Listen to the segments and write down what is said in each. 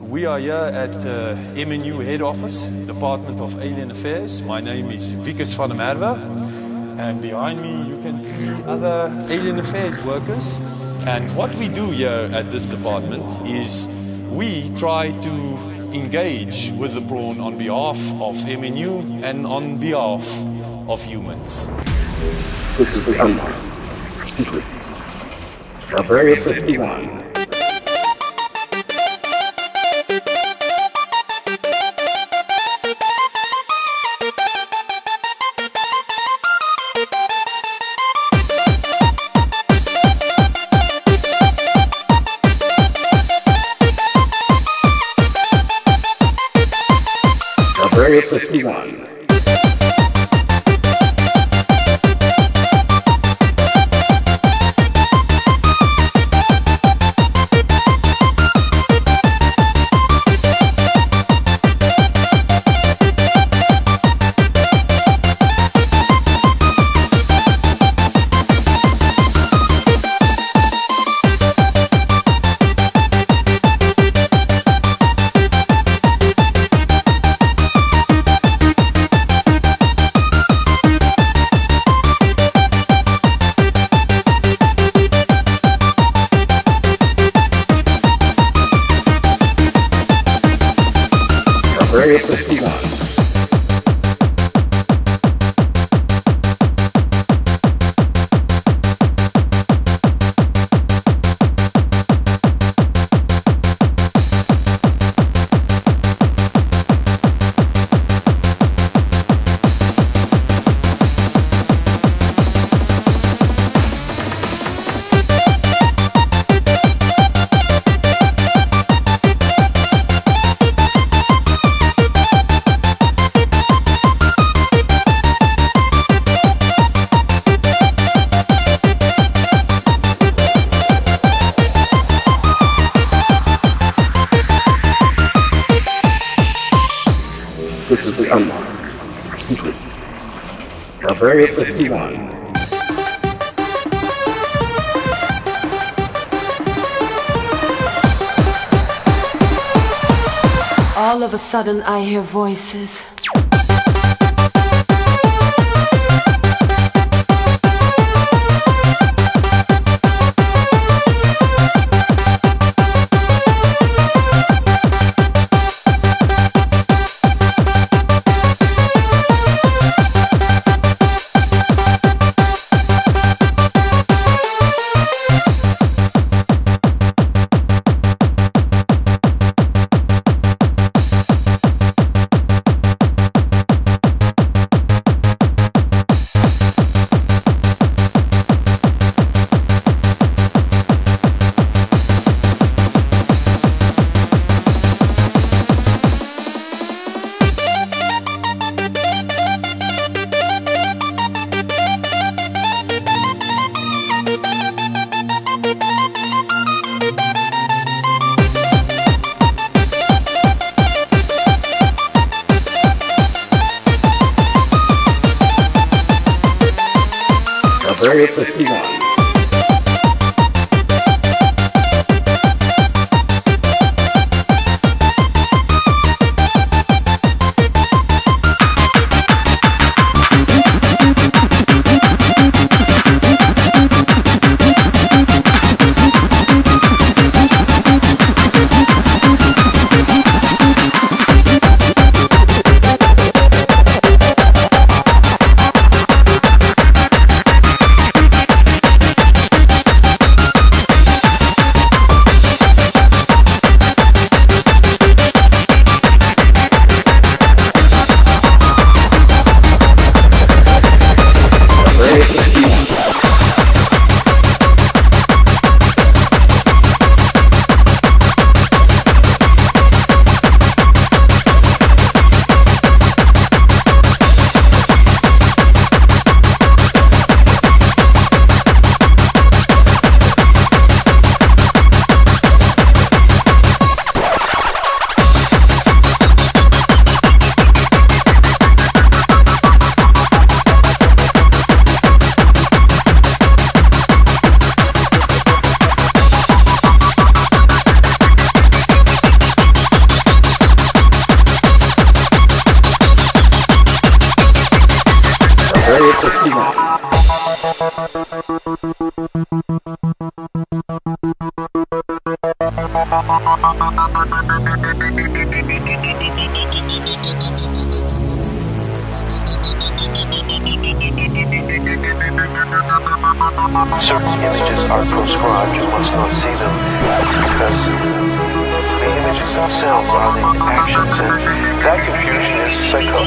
We are here at uh, MNU head office, Department of Alien Affairs. My name is Wikus van der Merwe. And behind me you can see other Alien Affairs workers. And what we do here at this department is we try to engage with the prawn on behalf of MNU and on behalf of humans. This is the Unlock. Secret. Barbarian 51. Barbarian 51. All of a sudden, I hear voices.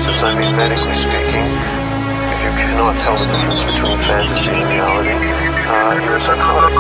I mean, medically speaking, if you cannot tell the difference between fantasy and reality, uh, you're a psychotic.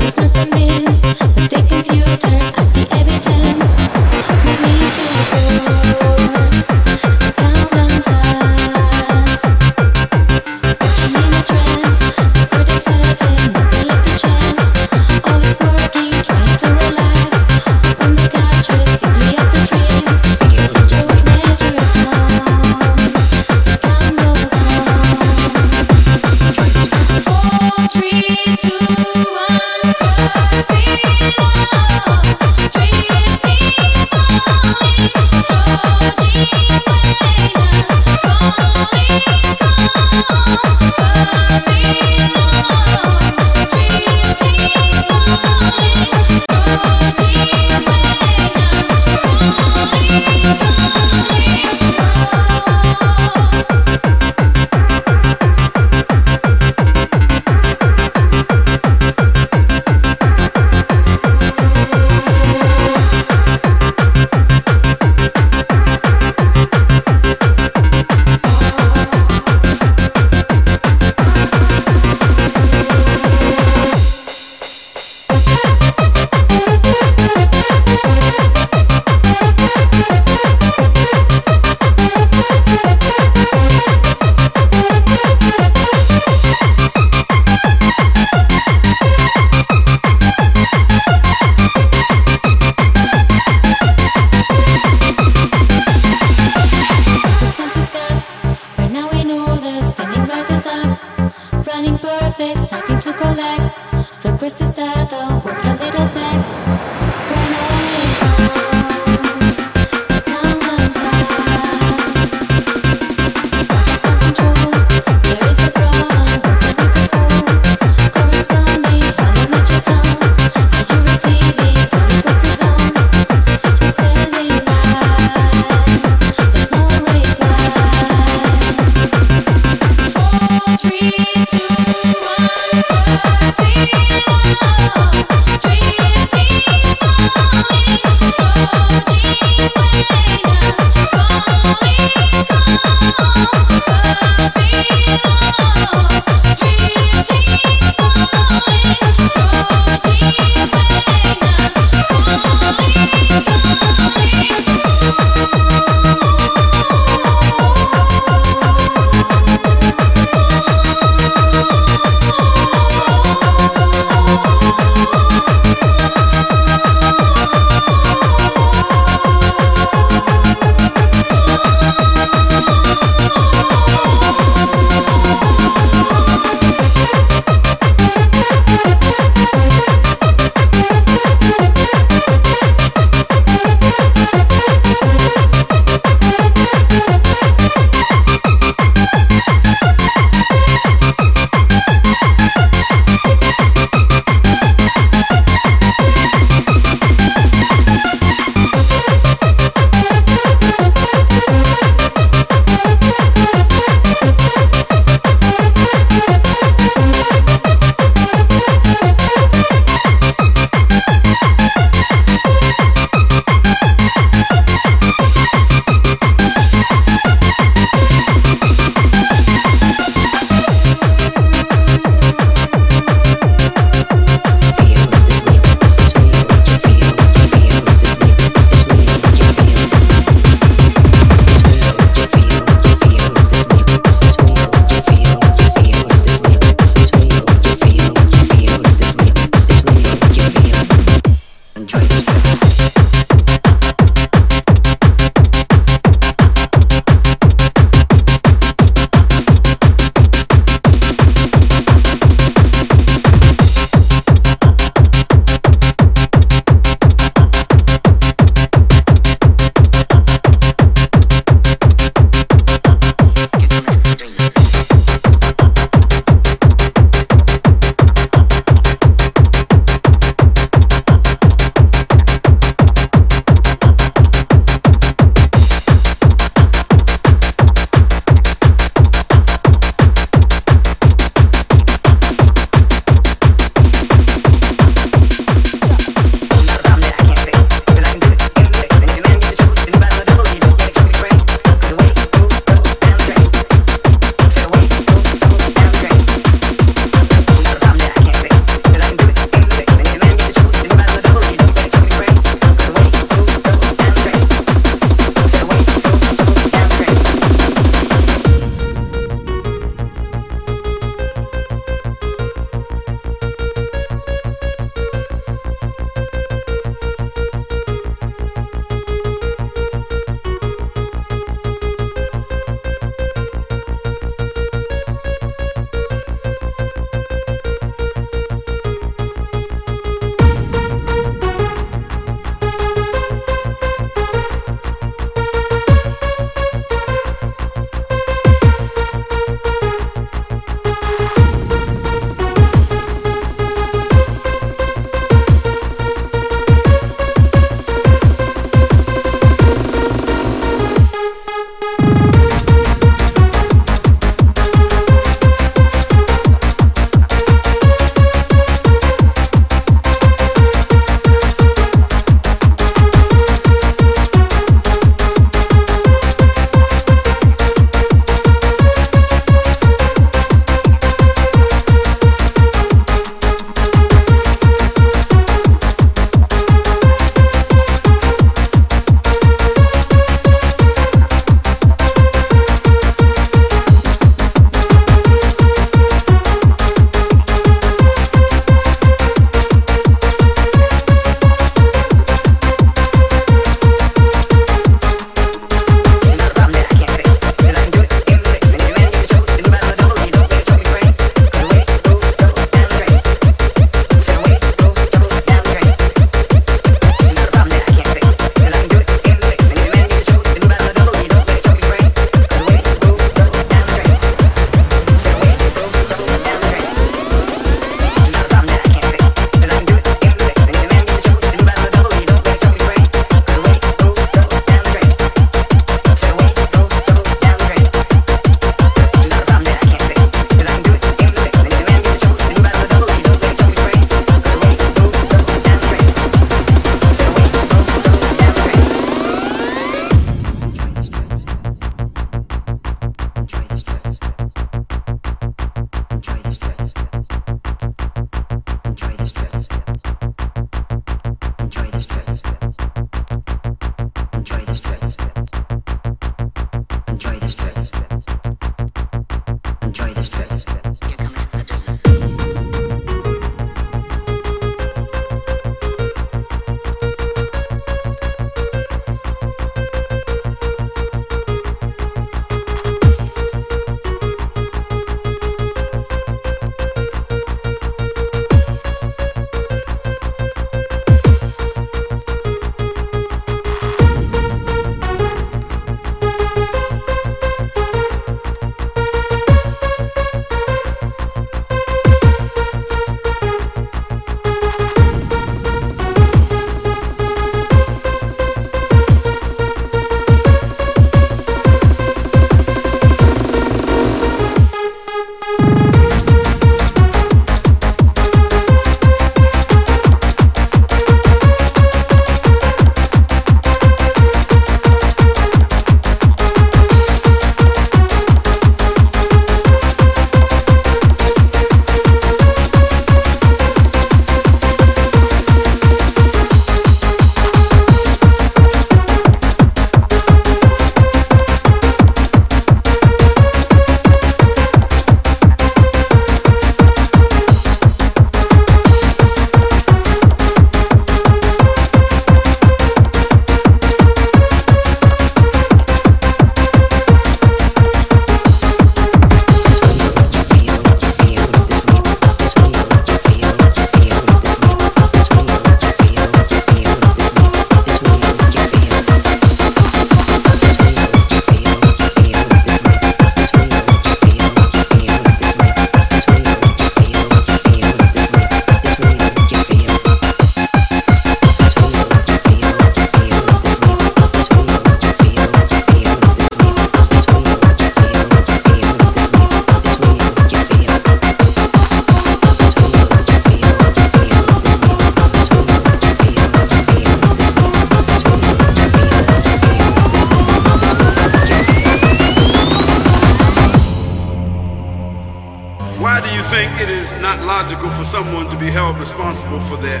Held responsible for their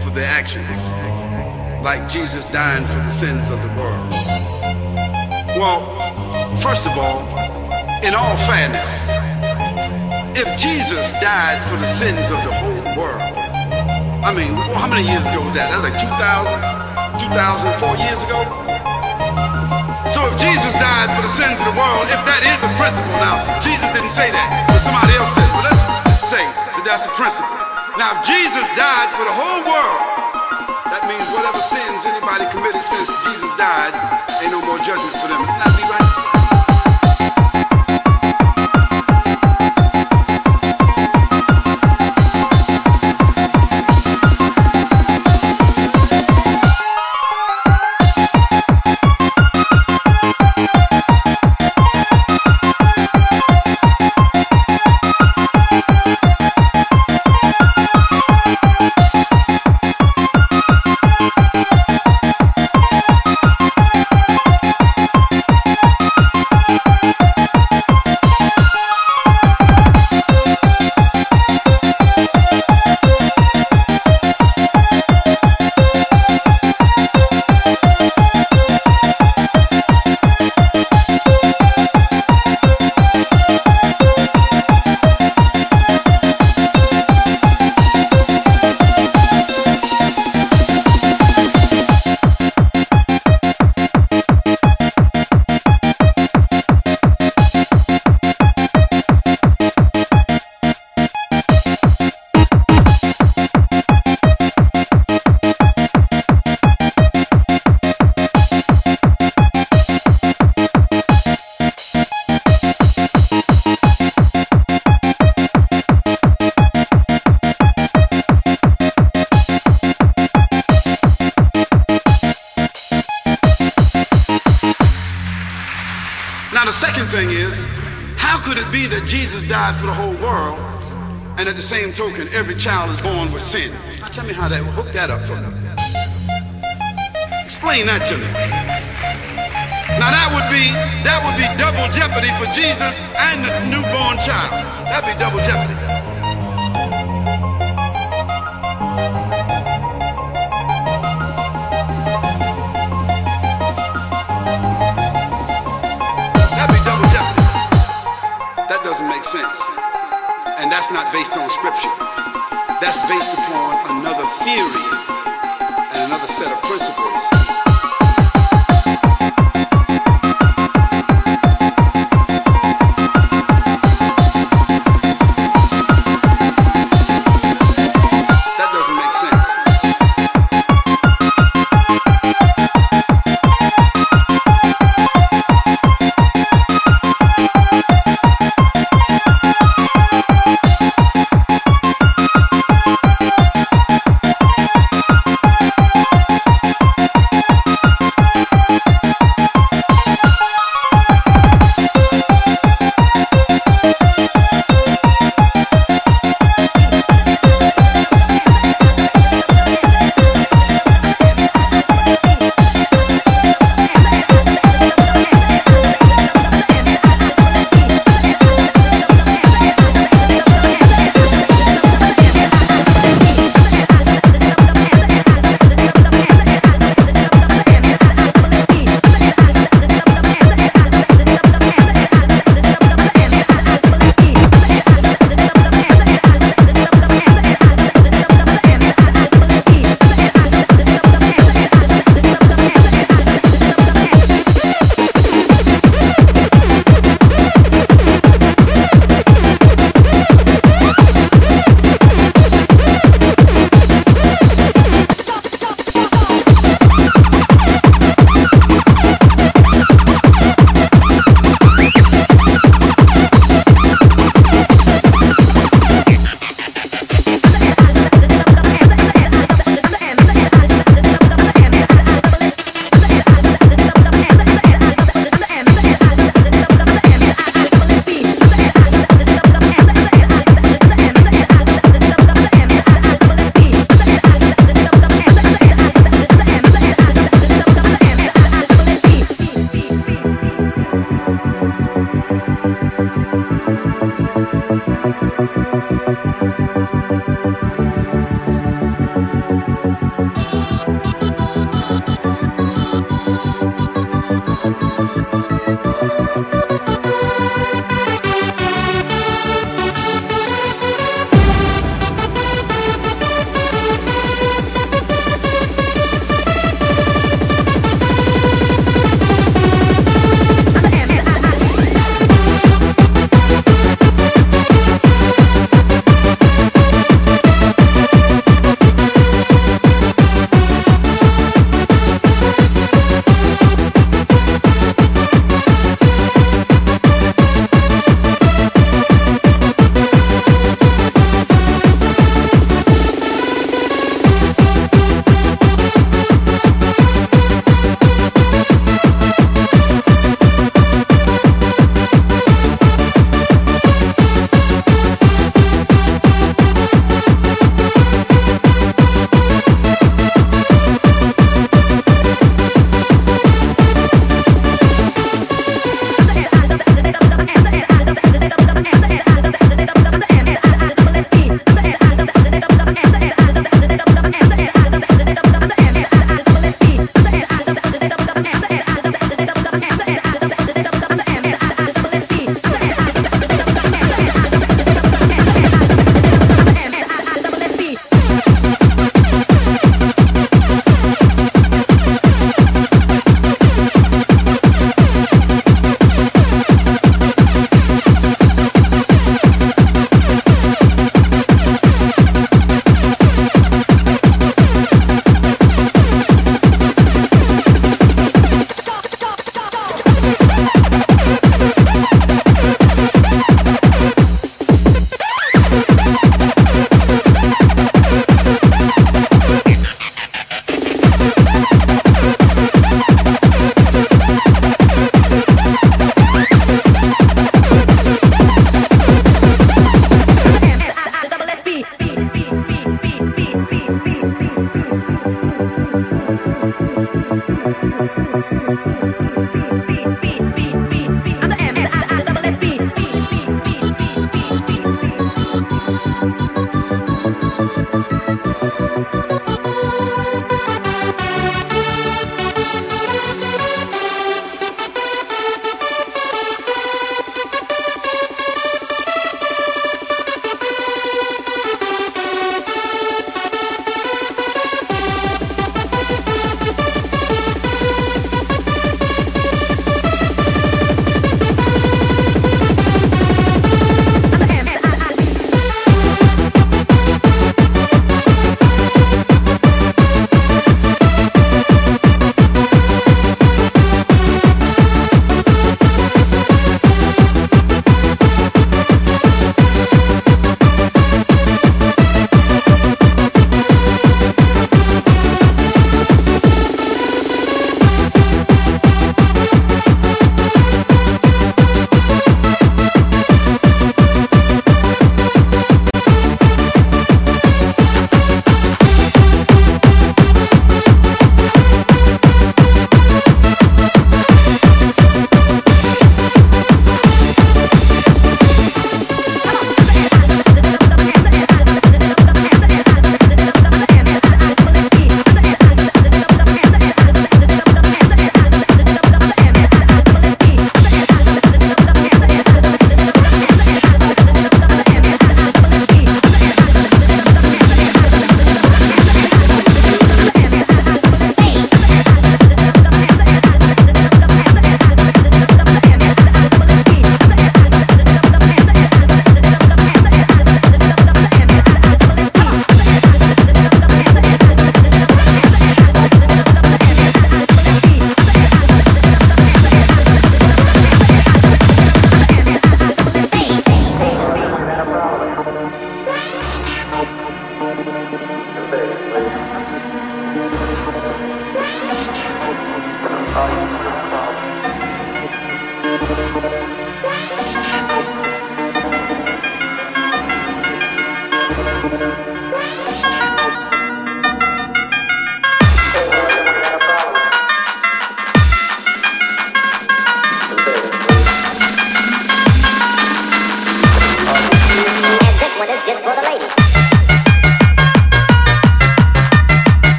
for their actions, like Jesus dying for the sins of the world? Well, first of all, in all fairness, if Jesus died for the sins of the whole world, I mean, well, how many years ago was that? That's like 2000, 2004 years ago. So if Jesus died for the sins of the world, if that is a principle, now Jesus didn't say that, but somebody else said. But let's say that that's a principle. Now Jesus died for the whole world. That means whatever sins anybody committed since Jesus died, ain't no more judgment for them. And at the same token, every child is born with sin? Now, tell me how that, hook that up for me. Explain that to me. Now, that would be, that would be double jeopardy for Jesus and the newborn child. That'd be double jeopardy. That'd be double jeopardy. That doesn't make sense. That's not based on scripture. That's based upon another theory and another set of principles.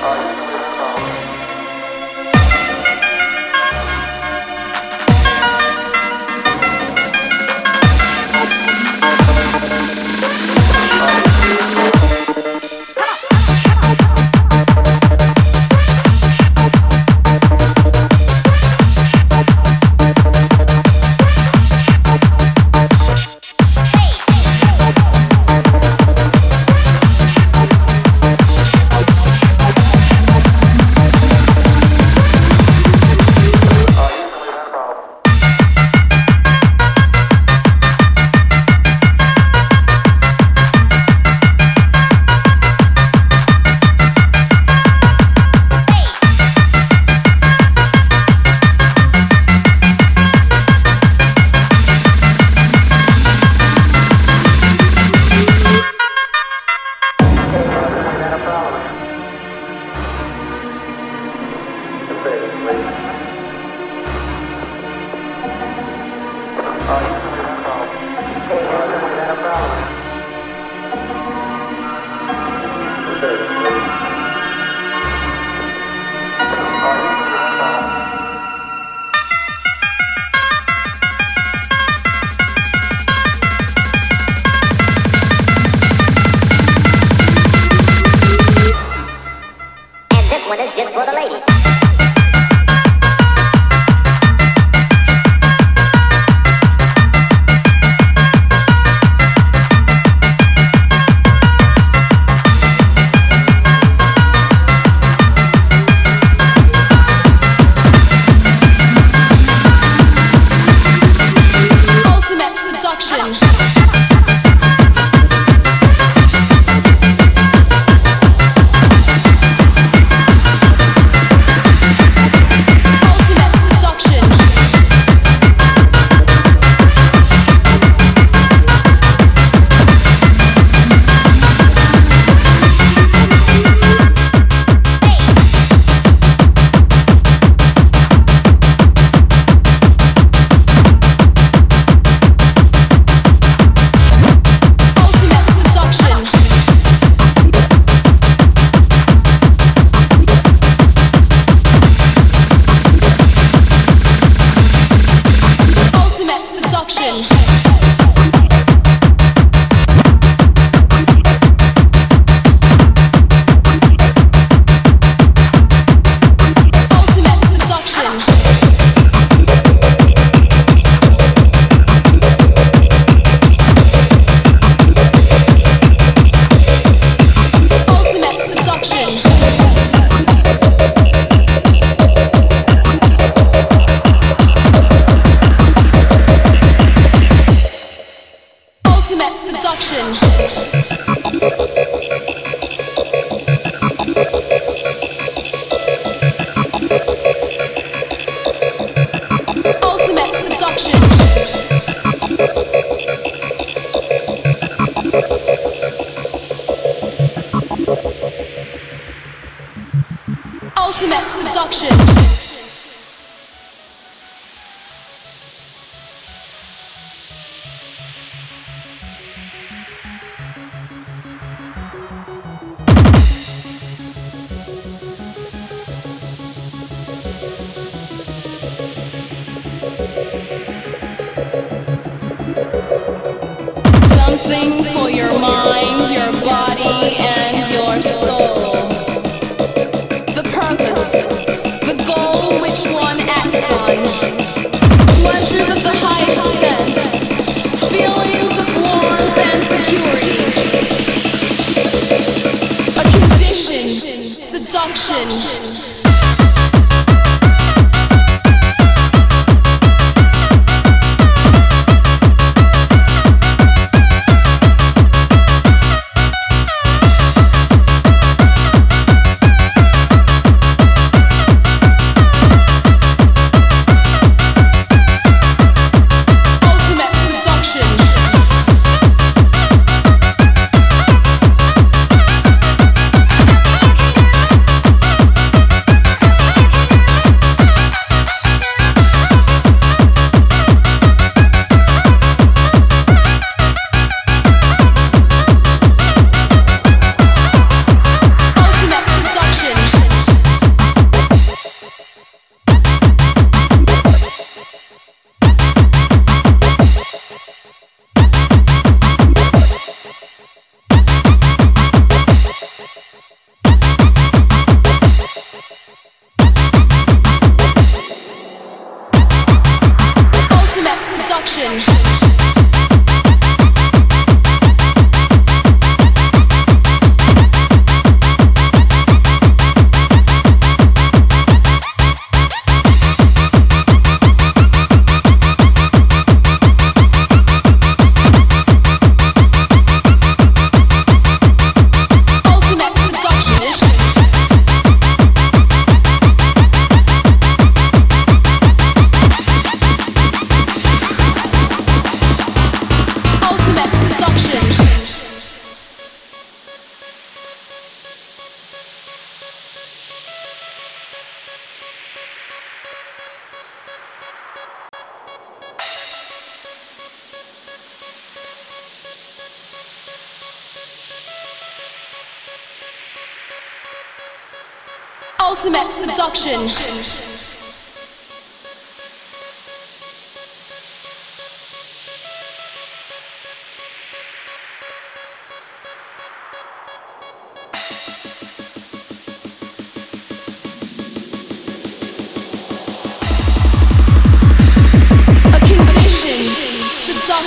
Bye.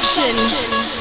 Action.